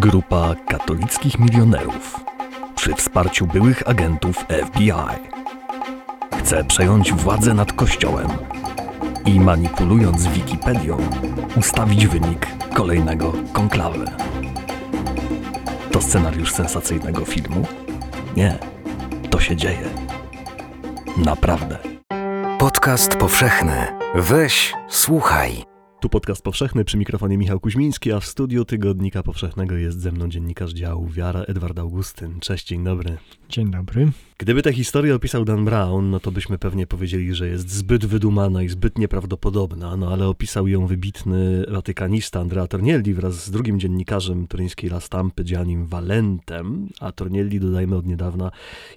Grupa katolickich milionerów przy wsparciu byłych agentów FBI chce przejąć władzę nad Kościołem i manipulując Wikipedią ustawić wynik kolejnego konklawy. To scenariusz sensacyjnego filmu? Nie, to się dzieje. Naprawdę. Podcast powszechny. Weź, słuchaj. Tu podcast powszechny przy mikrofonie Michał Kuźmiński, a w studiu Tygodnika Powszechnego jest ze mną dziennikarz działu Wiara Edward Augustyn. Cześć, dzień dobry. Dzień dobry. Gdyby tę historię opisał Dan Brown, no to byśmy pewnie powiedzieli, że jest zbyt wydumana i zbyt nieprawdopodobna, no ale opisał ją wybitny watykanista Andrea Tornielli wraz z drugim dziennikarzem turyńskiej La Stampy, Giannim Valentem, a Tornielli, dodajmy od niedawna,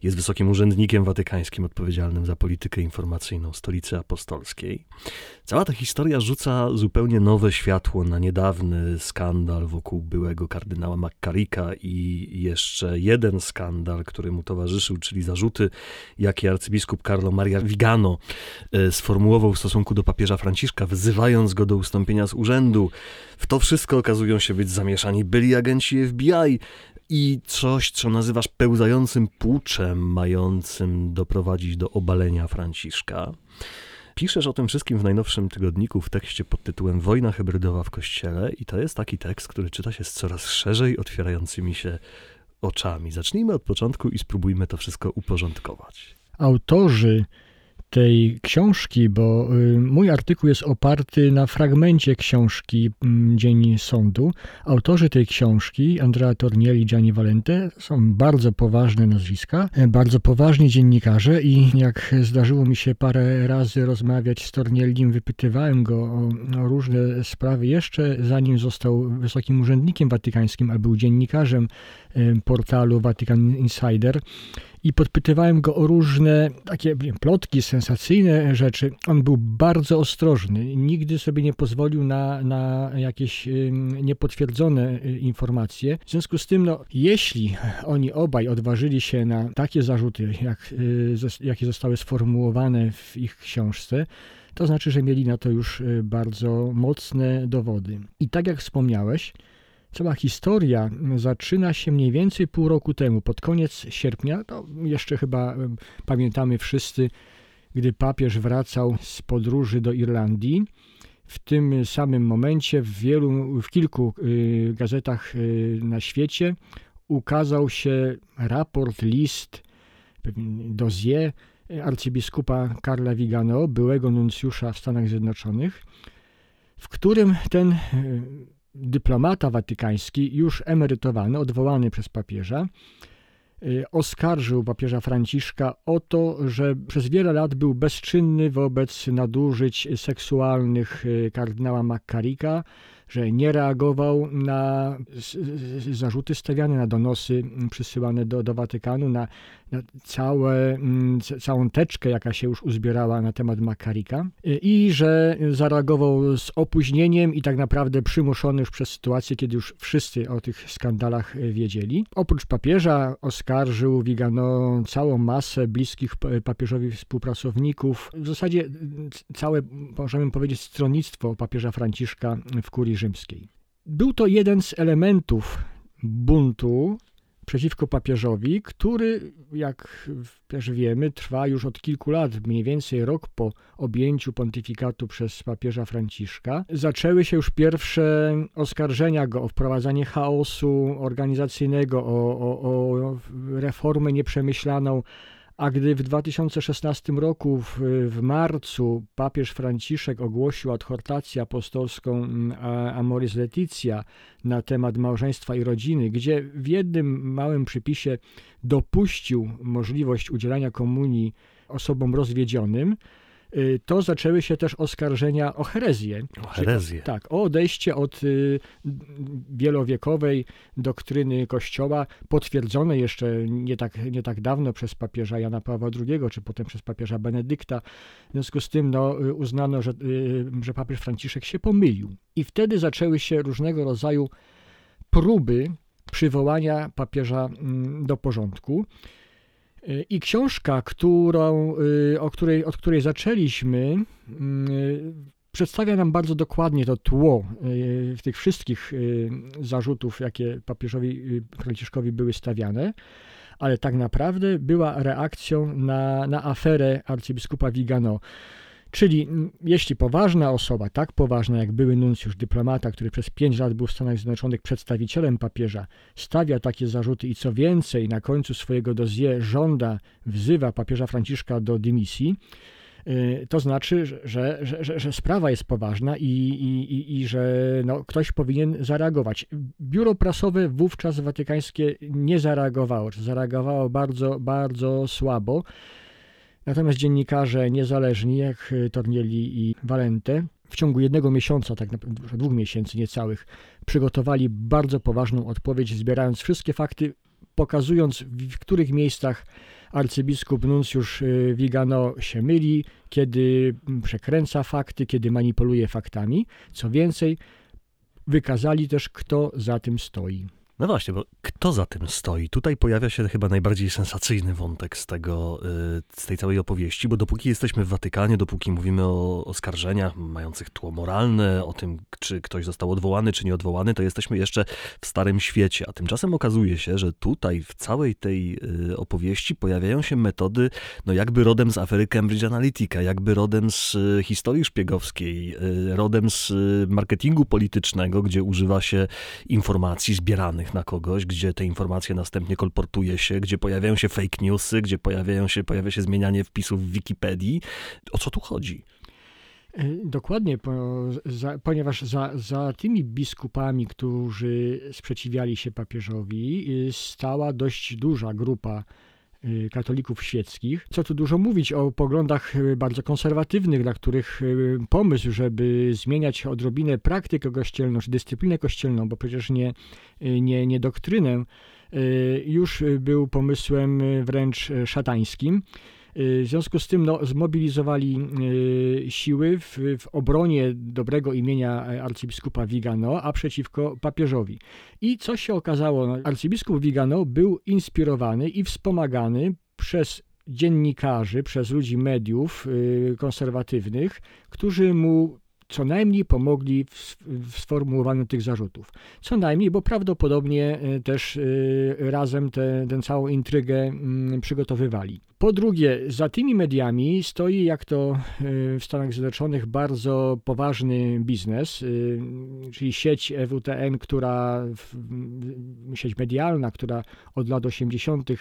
jest wysokim urzędnikiem watykańskim odpowiedzialnym za politykę informacyjną stolicy apostolskiej. Cała ta historia rzuca zupełnie nowe światło na niedawny skandal wokół byłego kardynała McCarricka i jeszcze jeden skandal, który mu towarzyszył, czyli zarzuty, jakie arcybiskup Carlo Maria Vigano e, sformułował w stosunku do papieża Franciszka, wzywając go do ustąpienia z urzędu. W to wszystko okazują się być zamieszani byli agenci FBI, i coś, co nazywasz pełzającym płuczem, mającym doprowadzić do obalenia Franciszka. Piszesz o tym wszystkim w najnowszym tygodniku w tekście pod tytułem Wojna hybrydowa w Kościele i to jest taki tekst, który czyta się z coraz szerzej otwierającymi się oczami. Zacznijmy od początku i spróbujmy to wszystko uporządkować. Autorzy tej książki, bo y, mój artykuł jest oparty na fragmencie książki mm, Dzień Sądu. Autorzy tej książki, Andrea Tornielli, Gianni Valente, są bardzo poważne nazwiska, e, bardzo poważni dziennikarze i jak zdarzyło mi się parę razy rozmawiać z Torniellim, wypytywałem go o, o różne sprawy jeszcze zanim został wysokim urzędnikiem watykańskim, a był dziennikarzem e, portalu Vatican Insider i podpytywałem go o różne takie plotki, sensacyjne rzeczy. On był bardzo ostrożny. Nigdy sobie nie pozwolił na, na jakieś niepotwierdzone y, informacje. W związku z tym, no, jeśli oni obaj odważyli się na takie zarzuty, jak, y, jakie zostały sformułowane w ich książce, to znaczy, że mieli na to już y, bardzo mocne dowody. I tak jak wspomniałeś, Cała historia zaczyna się mniej więcej pół roku temu, pod koniec sierpnia. To jeszcze chyba pamiętamy wszyscy, gdy papież wracał z podróży do Irlandii. W tym samym momencie w wielu, w kilku y, gazetach y, na świecie ukazał się raport, list, dossier arcybiskupa Karla Vigano, byłego nuncjusza w Stanach Zjednoczonych, w którym ten y, dyplomata watykański, już emerytowany, odwołany przez papieża, y, oskarżył papieża Franciszka o to, że przez wiele lat był bezczynny wobec nadużyć seksualnych y, kardynała Makkarika, że nie reagował na zarzuty stawiane, na donosy przysyłane do, do Watykanu, na całe, mm, całą teczkę, jaka się już uzbierała na temat Makarika i że zareagował z opóźnieniem i tak naprawdę przymuszony już przez sytuację, kiedy już wszyscy o tych skandalach wiedzieli. Oprócz papieża oskarżył Vigano całą masę bliskich papieżowi współpracowników. W zasadzie całe, możemy powiedzieć, stronnictwo papieża Franciszka w kurii rzymskiej. Był to jeden z elementów buntu przeciwko papieżowi, który, jak też wiemy, trwa już od kilku lat, mniej więcej rok po objęciu pontyfikatu przez papieża Franciszka. Zaczęły się już pierwsze oskarżenia go o wprowadzanie chaosu organizacyjnego, o, o, o reformę nieprzemyślaną a gdy w 2016 roku, w, w marcu, papież Franciszek ogłosił adhortację apostolską mm, Amoris Leticia na temat małżeństwa i rodziny, gdzie w jednym małym przypisie dopuścił możliwość udzielania komunii osobom rozwiedzionym, to zaczęły się też oskarżenia o herezję. O herezję. Tak, o odejście od y, wielowiekowej doktryny Kościoła, potwierdzone jeszcze nie tak, nie tak dawno przez papieża Jana Pawła II, czy potem przez papieża Benedykta. W związku z tym no, y, uznano, że, że papież Franciszek się pomylił. I wtedy zaczęły się różnego rodzaju próby przywołania papieża mm, do porządku. I książka, którą, y, o której, od której zaczęliśmy, y, przedstawia nam bardzo dokładnie to tło w tych wszystkich zarzutów, jakie papieżowi Franciszkowi były stawiane ale tak naprawdę była reakcją na, na aferę arcybiskupa Vigano. Czyli jeśli poważna osoba, tak poważna jak były nuncjusz, dyplomata, który przez pięć lat był w Stanach Zjednoczonych przedstawicielem papieża, stawia takie zarzuty i co więcej, na końcu swojego dozie żąda, wzywa papieża Franciszka do dymisji, y, to znaczy, że, że, że, że sprawa jest poważna i, i, i, że no, ktoś powinien zareagować. Biuro prasowe wówczas watykańskie nie zareagowało, czy zareagowało bardzo, bardzo słabo. Natomiast dziennikarze niezależni, jak Tornieli i Valente, w ciągu jednego miesiąca, tak naprawdę dwóch miesięcy niecałych, przygotowali bardzo poważną odpowiedź, zbierając wszystkie fakty, pokazując w których miejscach arcybiskup nuncjusz y, Vigano się myli, kiedy przekręca fakty, kiedy manipuluje faktami. Co więcej, wykazali też, kto za tym stoi. No właśnie, bo kto za tym stoi? Tutaj pojawia się chyba najbardziej sensacyjny wątek z, tego, y, z tej całej opowieści, bo dopóki jesteśmy w Watykanie, dopóki mówimy o oskarżeniach mających tło moralne, o tym, czy ktoś został odwołany, czy nie odwołany, to jesteśmy jeszcze w Starym Świecie. A tymczasem okazuje się, że tutaj w całej tej y, opowieści pojawiają się metody, no jakby rodem z afery Cambridge Analytica, jakby rodem z y, historii szpiegowskiej, rodem z marketingu politycznego, gdzie używa się informacji zbieranych na kogoś, gdzie te informacje następnie kolportuje się, gdzie pojawiają się fake newsy, gdzie pojawiają się, pojawia się zmienianie wpisów w Wikipedii. O co tu chodzi? E, dokładnie, ponieważ za, za tymi biskupami, którzy sprzeciwiali się papieżowi, y, stała dość duża grupa katolików świeckich. Co tu dużo mówić o poglądach y, bardzo konserwatywnych, dla których pomysł, żeby zmieniać odrobinę praktykę kościelną, czy dyscyplinę kościelną, bo przecież nie, nie, nie doktrynę, już był pomysłem wręcz szatańskim. W związku z tym no, zmobilizowali e, siły w, w, obronie dobrego imienia arcybiskupa Vigano, a przeciwko papieżowi. I co się okazało? No, arcybiskup Vigano był inspirowany i wspomagany przez dziennikarzy, przez ludzi mediów e, konserwatywnych, którzy mu co najmniej pomogli w, w sformułowaniu tych zarzutów. Co najmniej, bo prawdopodobnie e, też razem tę całą intrygę mm, przygotowywali. Po drugie, za tymi mediami stoi, jak to e, w Stanach Zjednoczonych, bardzo poważny biznes, e, czyli sieć EWTN, która, sieć medialna, która od lat 80. E,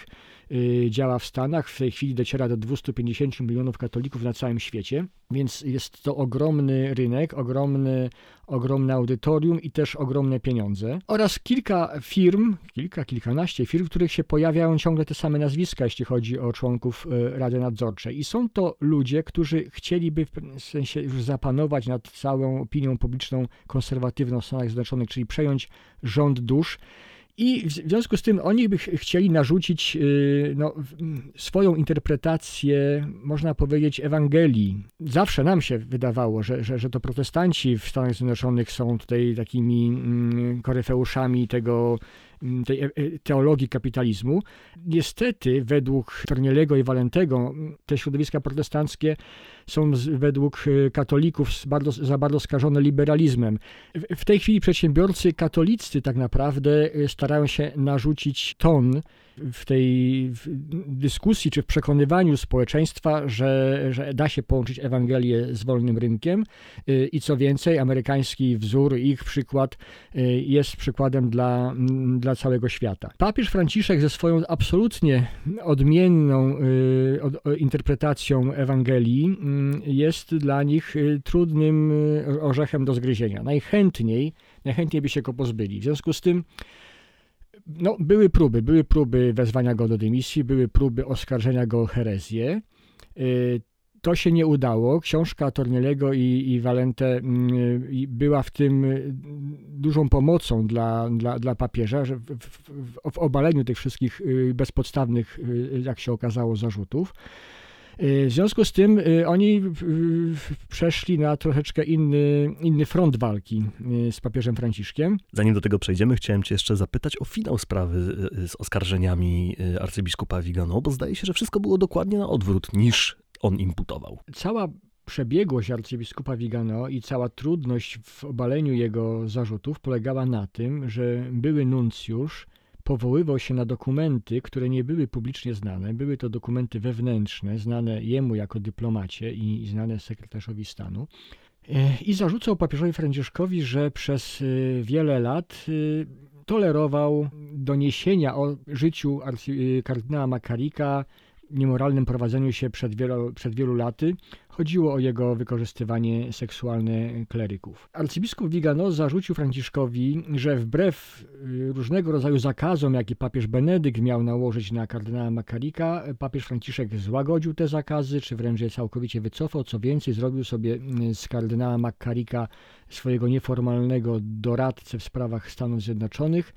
działa w Stanach, w tej chwili dociera do 250 milionów katolików na całym świecie, więc jest to ogromny rynek, ogromny, ogromne audytorium i też ogromne pieniądze. Oraz kilka firm, kilka, kilkanaście firm, w których się pojawiają ciągle te same nazwiska, jeśli chodzi o członków e, Rady Nadzorczej. I są to ludzie, którzy chcieliby w pewnym sensie już zapanować nad całą opinią publiczną konserwatywną w Stanach Zjednoczonych, czyli przejąć rząd dusz. I w związku z tym oni by chcieli narzucić y, no, swoją interpretację, można powiedzieć, Ewangelii. Zawsze nam się wydawało, że, że, że to protestanci w Stanach Zjednoczonych są tutaj takimi mm, koryfeuszami tego tej e, e, teologii kapitalizmu. Niestety, według Tornielego i Walentego, mm, te środowiska protestanckie są według e, katolików bardzo, za bardzo skażone liberalizmem. W tej chwili przedsiębiorcy katolicy tak naprawdę starają się narzucić ton w tej dyskusji czy w przekonywaniu społeczeństwa, że, że da się połączyć Ewangelię z wolnym rynkiem y, i co więcej, amerykański wzór, ich przykład y, jest przykładem dla, dla całego świata. Papież Franciszek ze swoją absolutnie odmienną y, interpretacją Ewangelii jest dla nich trudnym orzechem do zgryzienia. Najchętniej, najchętniej by się go pozbyli. W związku z tym no, były próby, były próby wezwania go do dymisji, były próby oskarżenia go o herezję. Y, to się nie udało. Książka Tornielego i, i Valente mm, była w tym dużą pomocą dla, dla, dla papieża że w, w, w obaleniu tych wszystkich y, bezpodstawnych, y, jak się okazało, zarzutów. Y, w związku z tym y, oni przeszli na troszeczkę inny, inny front walki y, z papieżem Franciszkiem. Zanim do tego przejdziemy, chciałem cię jeszcze zapytać o finał sprawy z oskarżeniami arcybiskupa Vigano, bo zdaje się, że wszystko było dokładnie na odwrót niż on imputował. Cała przebiegłość arcybiskupa Vigano i cała trudność w obaleniu jego zarzutów polegała na tym, że były nuncjusz powoływał się na dokumenty, które nie były publicznie znane. Były to dokumenty wewnętrzne, znane jemu jako dyplomacie i, znane sekretarzowi stanu. E, I zarzucał papieżowi Franciszkowi, że przez e, wiele lat e, tolerował doniesienia o życiu kardynała Makarika niemoralnym prowadzeniu się przed wielu, przed wielu laty. Chodziło o jego wykorzystywanie seksualne kleryków. Arcybiskup Vigano zarzucił Franciszkowi, że wbrew y, różnego rodzaju zakazom, jakie papież Benedykt miał nałożyć na kardynała Makarika, papież Franciszek złagodził te zakazy, czy wręcz je całkowicie wycofał. Co więcej, zrobił sobie y, z kardynała Makarika swojego nieformalnego doradcę w sprawach Stanów Zjednoczonych.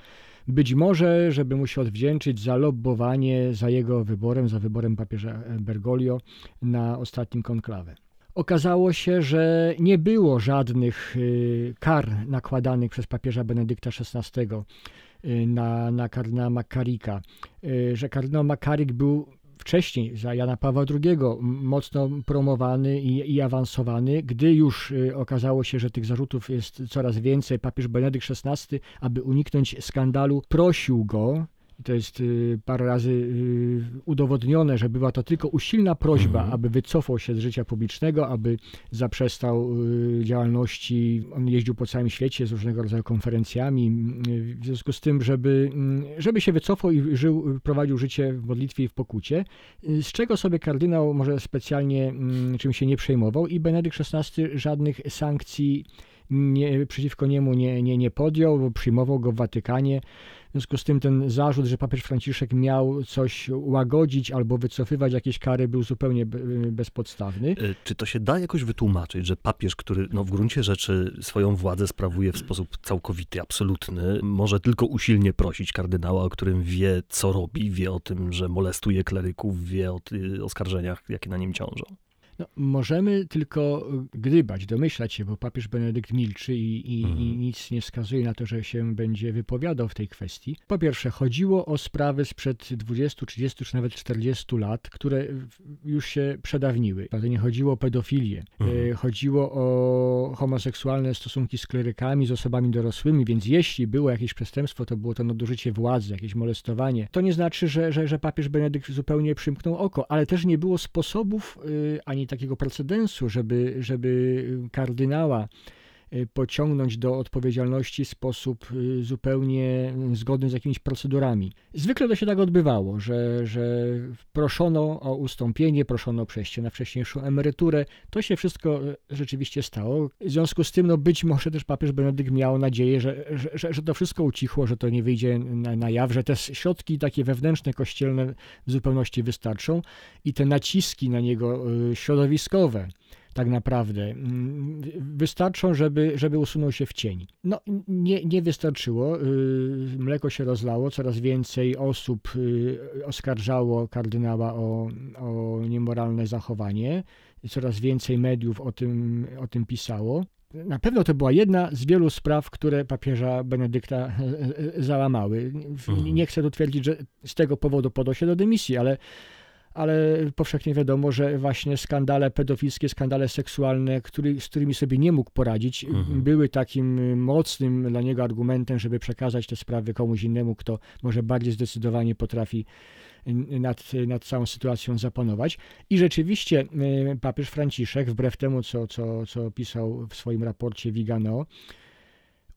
Być może, żeby mu się odwdzięczyć za lobbowanie za jego wyborem, za wyborem papieża Bergoglio na ostatnim konklawę. Okazało się, że nie było żadnych y, kar nakładanych przez papieża Benedykta XVI y, na, na kardynała Makarika, y, że kardynał Makarik był wcześniej za Jana Pawła II mocno promowany i, i, awansowany. Gdy już y, okazało się, że tych zarzutów jest coraz więcej, papież Benedykt XVI, aby uniknąć skandalu, prosił go, to jest y, parę razy y, udowodnione, że była to tylko usilna prośba, mhm. aby wycofał się z życia publicznego, aby zaprzestał y, działalności. On jeździł po całym świecie z różnego rodzaju konferencjami, w związku z tym, żeby, żeby się wycofał i żył, prowadził życie w modlitwie i w pokucie, z czego sobie kardynał może specjalnie czym się nie przejmował i Benedykt XVI żadnych sankcji nie, przeciwko niemu nie, nie, nie podjął, bo przyjmował go w Watykanie. W związku z tym ten zarzut, że papież Franciszek miał coś łagodzić albo wycofywać jakieś kary, był zupełnie bezpodstawny. E, czy to się da jakoś wytłumaczyć, że papież, który no, w gruncie rzeczy swoją władzę sprawuje w sposób całkowity, absolutny, może tylko usilnie prosić kardynała, o którym wie, co robi, wie o tym, że molestuje kleryków, wie o oskarżeniach, jakie na nim ciążą? No, możemy tylko gdybać, domyślać się, bo papież Benedykt milczy i, i, mhm. i, nic nie wskazuje na to, że się będzie wypowiadał w tej kwestii. Po pierwsze, chodziło o sprawy sprzed 20, 30 czy nawet 40 lat, które już się przedawniły. To nie chodziło o pedofilię, mhm. E, chodziło o homoseksualne stosunki z klerykami, z osobami dorosłymi, więc jeśli było jakieś przestępstwo, to było to nadużycie władzy, jakieś molestowanie. To nie znaczy, że, że, że papież Benedykt zupełnie przymknął oko, ale też nie było sposobów y, ani takiego precedensu, żeby, żeby kardynała pociągnąć do odpowiedzialności w sposób y, zupełnie zgodny z jakimiś procedurami. Zwykle to się tak odbywało, że, że proszono o ustąpienie, proszono o przejście na wcześniejszą emeryturę. To się wszystko y, rzeczywiście stało. W związku z tym, no być może też papież Benedykt miał nadzieję, że, że, że to wszystko ucichło, że to nie wyjdzie na, na jaw, że te środki takie wewnętrzne, kościelne w zupełności wystarczą i te naciski na niego środowiskowe, tak naprawdę mm, wystarczą, żeby, żeby usunął się w cień. No, nie, nie wystarczyło. Y, mleko się rozlało, coraz więcej osób y, oskarżało kardynała o, o niemoralne zachowanie, coraz więcej mediów o tym, o tym pisało. Na pewno to była jedna z wielu spraw, które papieża Benedykta e, e, załamały. Mhm. Nie chcę tu twierdzić, że z tego powodu podał się do dymisji, ale ale powszechnie wiadomo, że właśnie skandale pedofilskie, skandale seksualne, który, z którymi sobie nie mógł poradzić, mhm. były takim mocnym dla niego argumentem, żeby przekazać te sprawy komuś innemu, kto może bardziej zdecydowanie potrafi nad, nad całą sytuacją zapanować. I rzeczywiście e, papież Franciszek, wbrew temu, co, co, co pisał w swoim raporcie Vigano,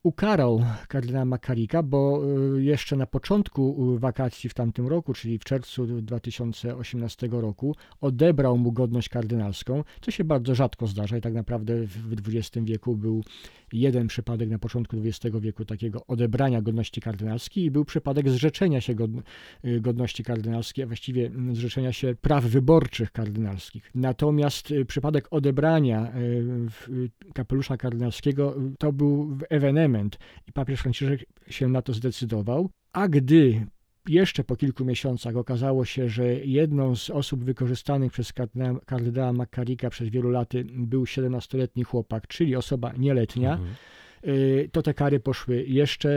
ukarał kardynała Makarika, bo y, jeszcze na początku y, wakacji w tamtym roku, czyli w czerwcu 2018 roku, odebrał mu godność kardynalską, co się bardzo rzadko zdarza i tak naprawdę w XX wieku był jeden przypadek na początku XX wieku takiego odebrania godności kardynalskiej i był przypadek zrzeczenia się y, godności kardynalskiej, a właściwie zrzeczenia się praw wyborczych kardynalskich. Natomiast przypadek odebrania kapelusza kardynalskiego to był ewenement, element i papież Franciszek się na to zdecydował, a gdy jeszcze po kilku miesiącach okazało się, że jedną z osób wykorzystanych przez kardynała Makarika przez wielu lat był 17-letni chłopak, czyli osoba nieletnia, mhm. Y, to te kary poszły jeszcze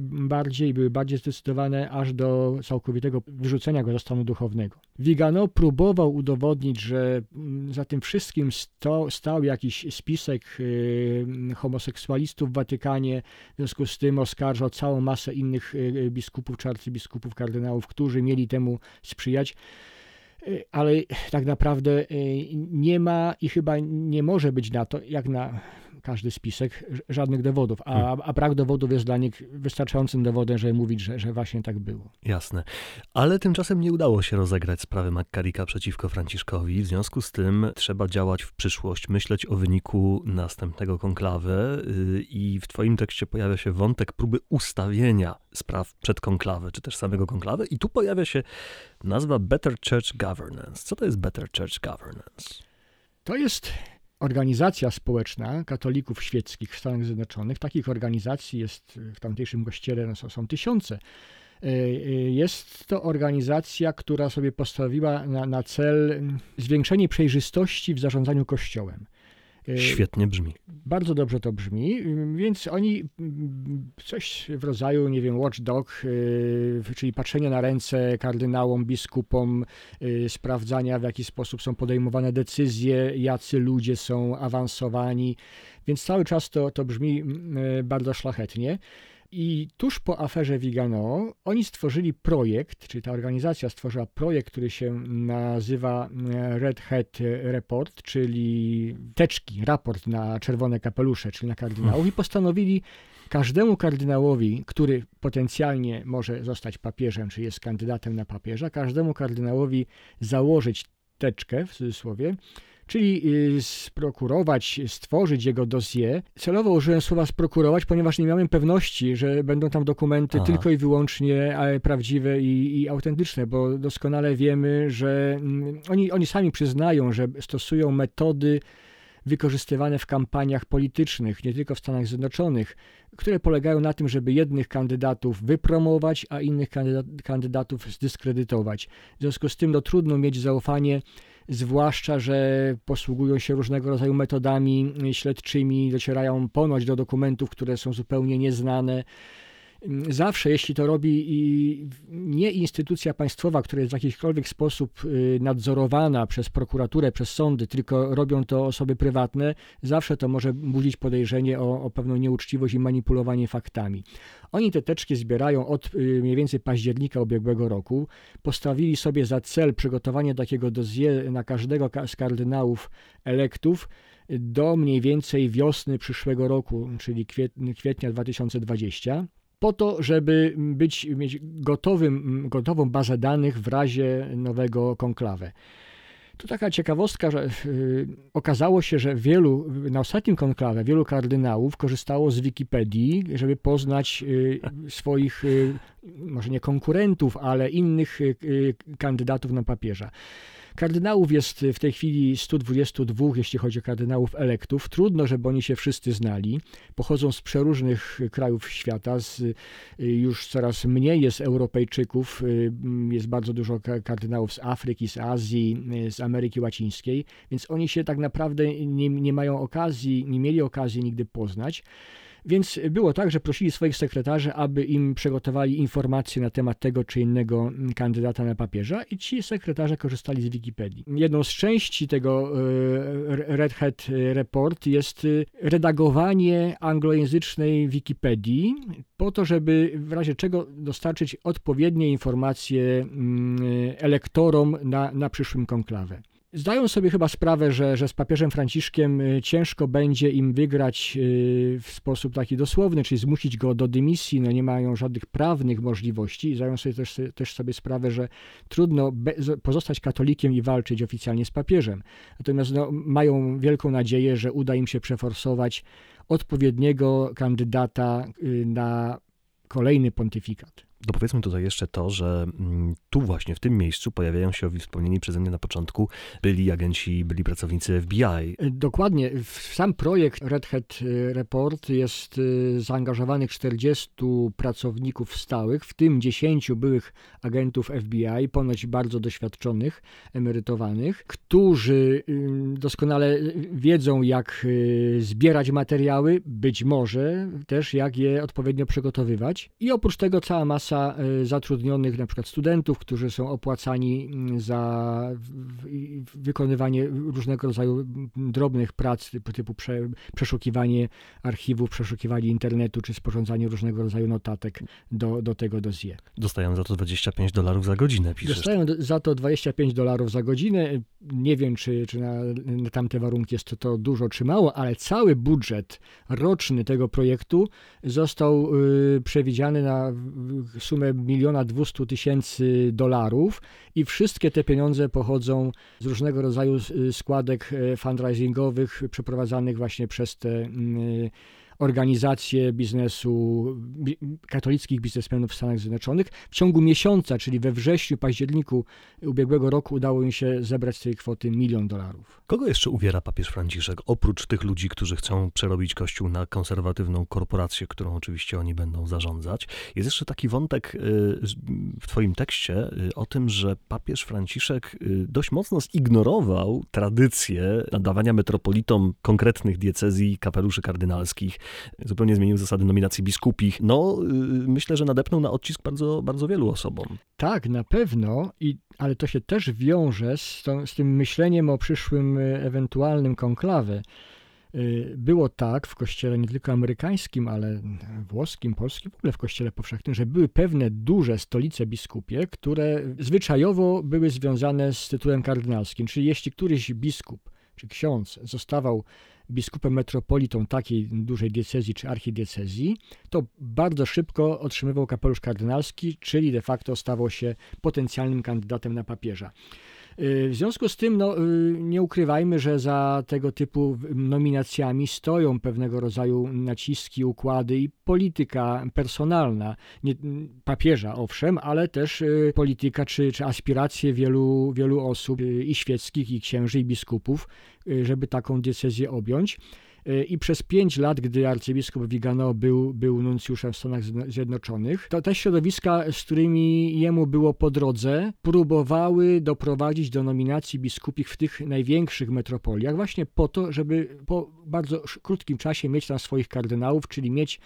bardziej, były bardziej zdecydowane, aż do całkowitego wyrzucenia go ze stanu duchownego. Vigano próbował udowodnić, że mm, za tym wszystkim stał, stał jakiś spisek y, homoseksualistów w Watykanie, w związku z tym oskarżał całą masę innych y, biskupów czy arcybiskupów, kardynałów, którzy mieli temu sprzyjać ale tak naprawdę nie ma i chyba nie może być na to, jak na każdy spisek, żadnych dowodów, a, hmm. a brak dowodów jest dla nich wystarczającym dowodem, żeby mówić, że, że właśnie tak było. Jasne. Ale tymczasem nie udało się rozegrać sprawy McCarricka przeciwko Franciszkowi, w związku z tym trzeba działać w przyszłość, myśleć o wyniku następnego konklawy y, i w twoim tekście pojawia się wątek próby ustawienia spraw przed konklawę, czy też samego konklawy i tu pojawia się nazwa Better Church Governance. Co to jest Better Church Governance? To jest organizacja społeczna katolików świeckich w Stanach Zjednoczonych, takich organizacji jest w tamtejszym kościele, no, są, tysiące. E, e, jest to organizacja, która sobie postawiła na, na cel zwiększenie przejrzystości w zarządzaniu kościołem. Y, Świetnie brzmi. Bardzo dobrze to brzmi, więc oni coś w rodzaju, nie wiem, watchdog, y, czyli patrzenie na ręce kardynałom, biskupom, y, sprawdzania w jaki sposób są podejmowane decyzje, jacy ludzie są awansowani, więc cały czas to, to brzmi bardzo szlachetnie. I tuż po aferze Vigano oni stworzyli projekt, czyli ta organizacja stworzyła projekt, który się nazywa e, Red Hat Report, czyli teczki, raport na czerwone kapelusze, czyli na kardynałów i postanowili każdemu kardynałowi, który potencjalnie może zostać papieżem, czy jest kandydatem na papieża, każdemu kardynałowi założyć teczkę w cudzysłowie, czyli y, sprokurować, stworzyć jego dossier. Celowo użyłem słowa sprokurować, ponieważ nie miałem pewności, że będą tam dokumenty Aha. tylko i wyłącznie prawdziwe i, i, autentyczne, bo doskonale wiemy, że mm, oni, oni sami przyznają, że stosują metody wykorzystywane w kampaniach politycznych, nie tylko w Stanach Zjednoczonych, które polegają na tym, żeby jednych kandydatów wypromować, a innych kandydatów zdyskredytować. W związku z tym no, trudno mieć zaufanie zwłaszcza, że posługują się różnego rodzaju metodami śledczymi, docierają ponoć do dokumentów, które są zupełnie nieznane. Zawsze, jeśli to robi nie instytucja państwowa, która jest w jakikolwiek sposób y, nadzorowana przez prokuraturę, przez sądy, tylko robią to osoby prywatne, zawsze to może budzić podejrzenie o, o pewną nieuczciwość i manipulowanie faktami. Oni te teczki zbierają od y, mniej więcej października ubiegłego roku. Postawili sobie za cel przygotowanie takiego dossier na każdego z kardynałów elektów do mniej więcej wiosny przyszłego roku, czyli kwietnia 2020 po to, żeby być, mieć gotowym, gotową bazę danych w razie nowego konklawe. Tu taka ciekawostka, że y, okazało się, że wielu, na ostatnim konklawe, wielu kardynałów korzystało z Wikipedii, żeby poznać y, swoich, y, może nie konkurentów, ale innych kandydatów na papieża. Kardynałów jest w tej chwili 122, jeśli chodzi o kardynałów elektów. Trudno, żeby oni się wszyscy znali. Pochodzą z przeróżnych krajów świata, z, już coraz mniej jest Europejczyków, y, jest bardzo dużo kardynałów z Afryki, z Azji, y, z Ameryki Łacińskiej, więc oni się tak naprawdę nie, nie mają okazji, nie mieli okazji nigdy poznać. Więc było tak, że prosili swoich sekretarzy, aby im przygotowali informacje na temat tego czy innego kandydata na papieża i ci sekretarze korzystali z Wikipedii. Jedną z części tego e, Red Hat Report jest e, redagowanie anglojęzycznej Wikipedii po to, żeby w razie czego dostarczyć odpowiednie informacje mm, elektorom na, na przyszłym konklawę. Zdają sobie chyba sprawę, że, że z papieżem Franciszkiem y, ciężko będzie im wygrać y, w sposób taki dosłowny, czyli zmusić go do dymisji, no nie mają żadnych prawnych możliwości zdają sobie też, też sobie sprawę, że trudno pozostać katolikiem i walczyć oficjalnie z papieżem. Natomiast no, mają wielką nadzieję, że uda im się przeforsować odpowiedniego kandydata y, na kolejny pontyfikat. Dopowiedzmy tutaj jeszcze to, że mm, tu właśnie, w tym miejscu pojawiają się wspomnieni przeze mnie na początku byli agenci, byli pracownicy FBI. Dokładnie. W sam projekt Red Hat Report jest zaangażowanych 40 pracowników stałych, w tym 10 byłych agentów FBI, ponoć bardzo doświadczonych, emerytowanych, którzy doskonale wiedzą, jak zbierać materiały, być może też jak je odpowiednio przygotowywać. I oprócz tego cała masa e, zatrudnionych, na przykład studentów, którzy są opłacani mm, za wykonywanie różnego rodzaju drobnych prac typu, typu prze, przeszukiwanie archiwów, przeszukiwanie internetu, czy sporządzanie różnego rodzaju notatek do, do tego dosie. Dostają za to 25 dolarów za godzinę, piszesz. Dostają za to 25 dolarów za godzinę. Nie wiem, czy, czy na, na tamte warunki jest to, to dużo czy mało, ale cały budżet roczny tego projektu został y, przewidziany na sumę miliona dwustu tysięcy dolarów i wszystkie te pieniądze pochodzą z różnego rodzaju y, składek y, fundraisingowych przeprowadzanych właśnie przez te y, organizacje biznesu, bi, katolickich biznesmenów w Stanach Zjednoczonych. W ciągu miesiąca, czyli we wrześniu, październiku ubiegłego roku udało im się zebrać z tej kwoty milion dolarów. Kogo jeszcze uwiera papież Franciszek, oprócz tych ludzi, którzy chcą przerobić Kościół na konserwatywną korporację, którą oczywiście oni będą zarządzać? Jest jeszcze taki wątek y, w twoim tekście y, o tym, że papież Franciszek y, dość mocno zignorował tradycję nadawania metropolitom konkretnych diecezji kapeluszy kardynalskich zupełnie zmienił zasady nominacji biskupich. No, y, myślę, że nadepnął na odcisk bardzo, bardzo wielu osobom. Tak, na pewno, I, ale to się też wiąże z, to, z tym myśleniem o przyszłym y, ewentualnym konklawy. Y, było tak w kościele nie tylko amerykańskim, ale włoskim, polskim, w ogóle w kościele powszechnym, że były pewne duże stolice biskupie, które zwyczajowo były związane z tytułem kardynalskim. Czyli jeśli któryś biskup czy ksiądz zostawał biskupem metropolitą takiej dużej diecezji czy archidiecezji, to bardzo szybko otrzymywał kapelusz kardynalski, czyli de facto stawał się potencjalnym kandydatem na papieża. Y, w związku z tym, no, y, nie ukrywajmy, że za tego typu nominacjami stoją pewnego rodzaju naciski, układy i polityka personalna. Nie, papieża, owszem, ale też y, polityka czy, czy aspiracje wielu, wielu osób i świeckich, i księży, i biskupów, żeby taką decyzję objąć. E, i przez pięć lat, gdy arcybiskup Vigano był, był nuncjuszem w Stanach Zjednoczonych, to te środowiska, z którymi jemu było po drodze, próbowały doprowadzić do nominacji biskupich w tych największych metropoliach, właśnie po to, żeby po bardzo krótkim czasie mieć tam swoich kardynałów, czyli mieć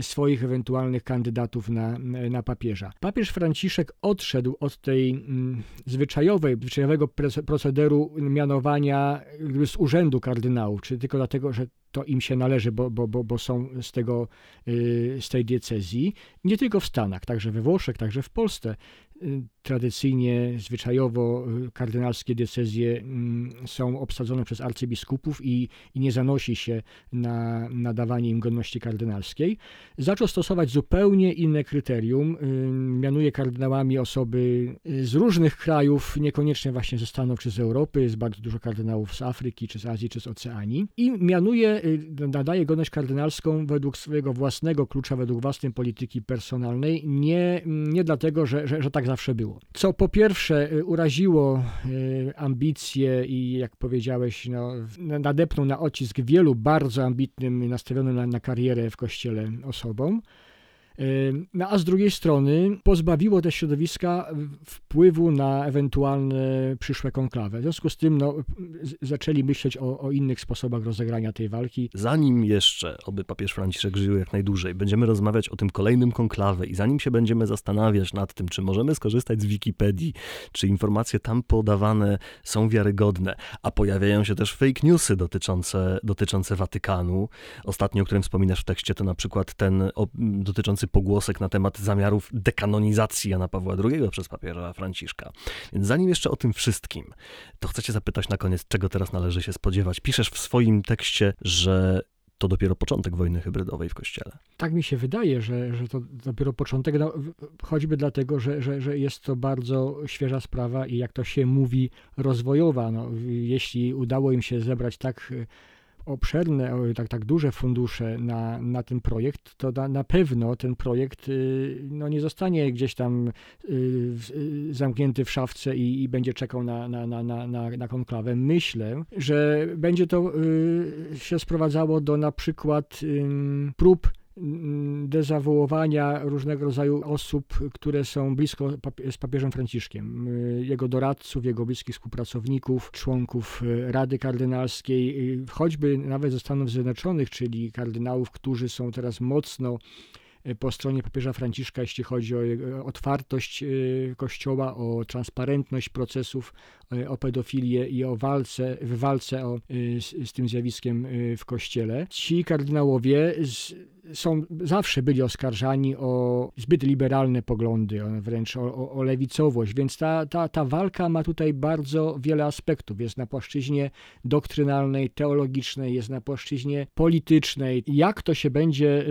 swoich ewentualnych kandydatów na, na papieża. Papież Franciszek odszedł od tej mm, zwyczajowej, zwyczajowego procederu mianowania z urzędu kardynałów, czyli tylko dlatego, że to im się należy, bo, bo, bo, bo są z, tego, y, z tej diecezji. Nie tylko w Stanach, także we Włoszech, także w Polsce. Y, tradycyjnie, zwyczajowo y, kardynalskie diecezje mm, są obsadzone przez arcybiskupów i, i nie zanosi się na nadawanie im godności kardynalskiej. Zaczął stosować zupełnie inne kryterium. Mianuje kardynałami osoby z różnych krajów, niekoniecznie właśnie ze Stanów czy z Europy. Jest bardzo dużo kardynałów z Afryki, czy z Azji, czy z Oceanii. I mianuje Y, nadaje godność kardynalską według swojego własnego klucza, według własnej polityki personalnej, nie, nie dlatego, że, że, że tak zawsze było. Co po pierwsze y, uraziło y, ambicje i jak powiedziałeś, no, nadepnął na odcisk wielu bardzo ambitnym, nastawionym na, na karierę w kościele osobom. No a z drugiej strony pozbawiło te środowiska wpływu na ewentualne przyszłe konklawy. W związku z tym no, zaczęli myśleć o, o, innych sposobach rozegrania tej walki. Zanim jeszcze, oby papież Franciszek żył jak najdłużej, będziemy rozmawiać o tym kolejnym konklawe i zanim się będziemy zastanawiać nad tym, czy możemy skorzystać z Wikipedii, czy informacje tam podawane są wiarygodne, a pojawiają się też fake newsy dotyczące, dotyczące Watykanu. Ostatni, o którym wspominasz w tekście, to na przykład ten o, dotyczący pogłosek na temat zamiarów dekanonizacji Jana Pawła II przez papieża Franciszka. Więc zanim jeszcze o tym wszystkim, to chcę cię zapytać na koniec, czego teraz należy się spodziewać. Piszesz w swoim tekście, że to dopiero początek wojny hybrydowej w Kościele. Tak mi się wydaje, że, że to dopiero początek, no, choćby dlatego, że, że, że jest to bardzo świeża sprawa i jak to się mówi, rozwojowa. No, jeśli udało im się zebrać tak obszerne, tak, tak duże fundusze na, na ten projekt, to na, na pewno ten projekt y, no, nie zostanie gdzieś tam y, y, zamknięty w szafce i, i będzie czekał na, na, na, na, na konklawę. Myślę, że będzie to się sprowadzało do na przykład prób dezawołowania różnego rodzaju osób, które są blisko z papieżem Franciszkiem, jego doradców, jego bliskich współpracowników, członków e, Rady Kardynalskiej, choćby nawet ze Stanów Zjednoczonych, czyli kardynałów, którzy są teraz mocno po stronie papieża Franciszka, jeśli chodzi o otwartość e, Kościoła, o transparentność procesów, o pedofilię i o walce, w walce o, z, z tym zjawiskiem w Kościele. Ci kardynałowie z, są, zawsze byli oskarżani o zbyt liberalne poglądy, wręcz o, o, lewicowość, więc ta, ta, ta walka ma tutaj bardzo wiele aspektów. Jest na płaszczyźnie doktrynalnej, teologicznej, jest na płaszczyźnie politycznej. Jak to się będzie y,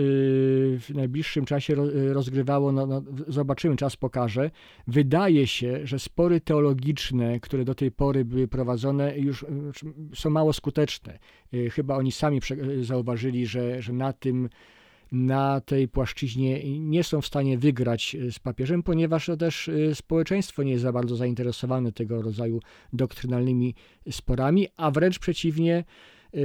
w najbliższym czasie rozgrywało, no, no, zobaczymy, czas pokaże. Wydaje się, że spory teologiczne, które do tej pory były prowadzone, już y, są mało skuteczne. Y, chyba oni sami zauważyli, że, że na tym na tej płaszczyźnie nie są w stanie wygrać z papieżem, ponieważ też y, społeczeństwo nie jest za bardzo zainteresowane tego rodzaju doktrynalnymi sporami, a wręcz przeciwnie, y,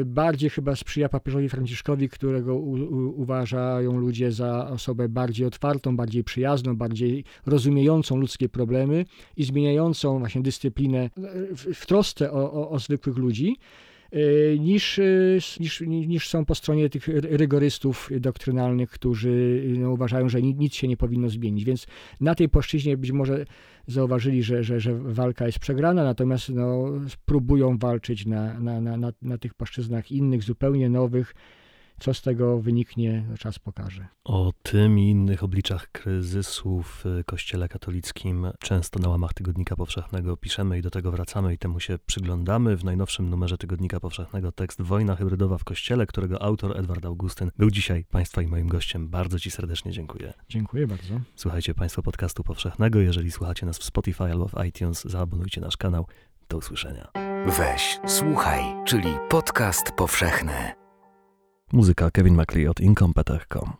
bardziej chyba sprzyja papieżowi Franciszkowi, którego u, u, uważają ludzie za osobę bardziej otwartą, bardziej przyjazną, bardziej rozumiejącą ludzkie problemy i zmieniającą właśnie dyscyplinę w, w trosce o, o, o zwykłych ludzi. E, niż, e, niż, niż są po stronie tych rygorystów doktrynalnych, którzy no, uważają, że nic się nie powinno zmienić. Więc na tej płaszczyźnie być może zauważyli, że, że, że walka jest przegrana, natomiast no, próbują walczyć na, na, na, na, na tych płaszczyznach innych, zupełnie nowych, co z tego wyniknie, czas pokaże. O tym i innych obliczach kryzysu w Kościele katolickim często na łamach Tygodnika Powszechnego piszemy i do tego wracamy i temu się przyglądamy. W najnowszym numerze Tygodnika Powszechnego tekst Wojna hybrydowa w Kościele, którego autor Edward Augustyn był dzisiaj Państwa i moim gościem. Bardzo Ci serdecznie dziękuję. Dziękuję bardzo. Słuchajcie Państwo podcastu powszechnego. Jeżeli słuchacie nas w Spotify albo w iTunes, zaabonujcie nasz kanał. Do usłyszenia. Weź, słuchaj, czyli podcast powszechny. Muzyka Kevin MacLeod Incompetech.com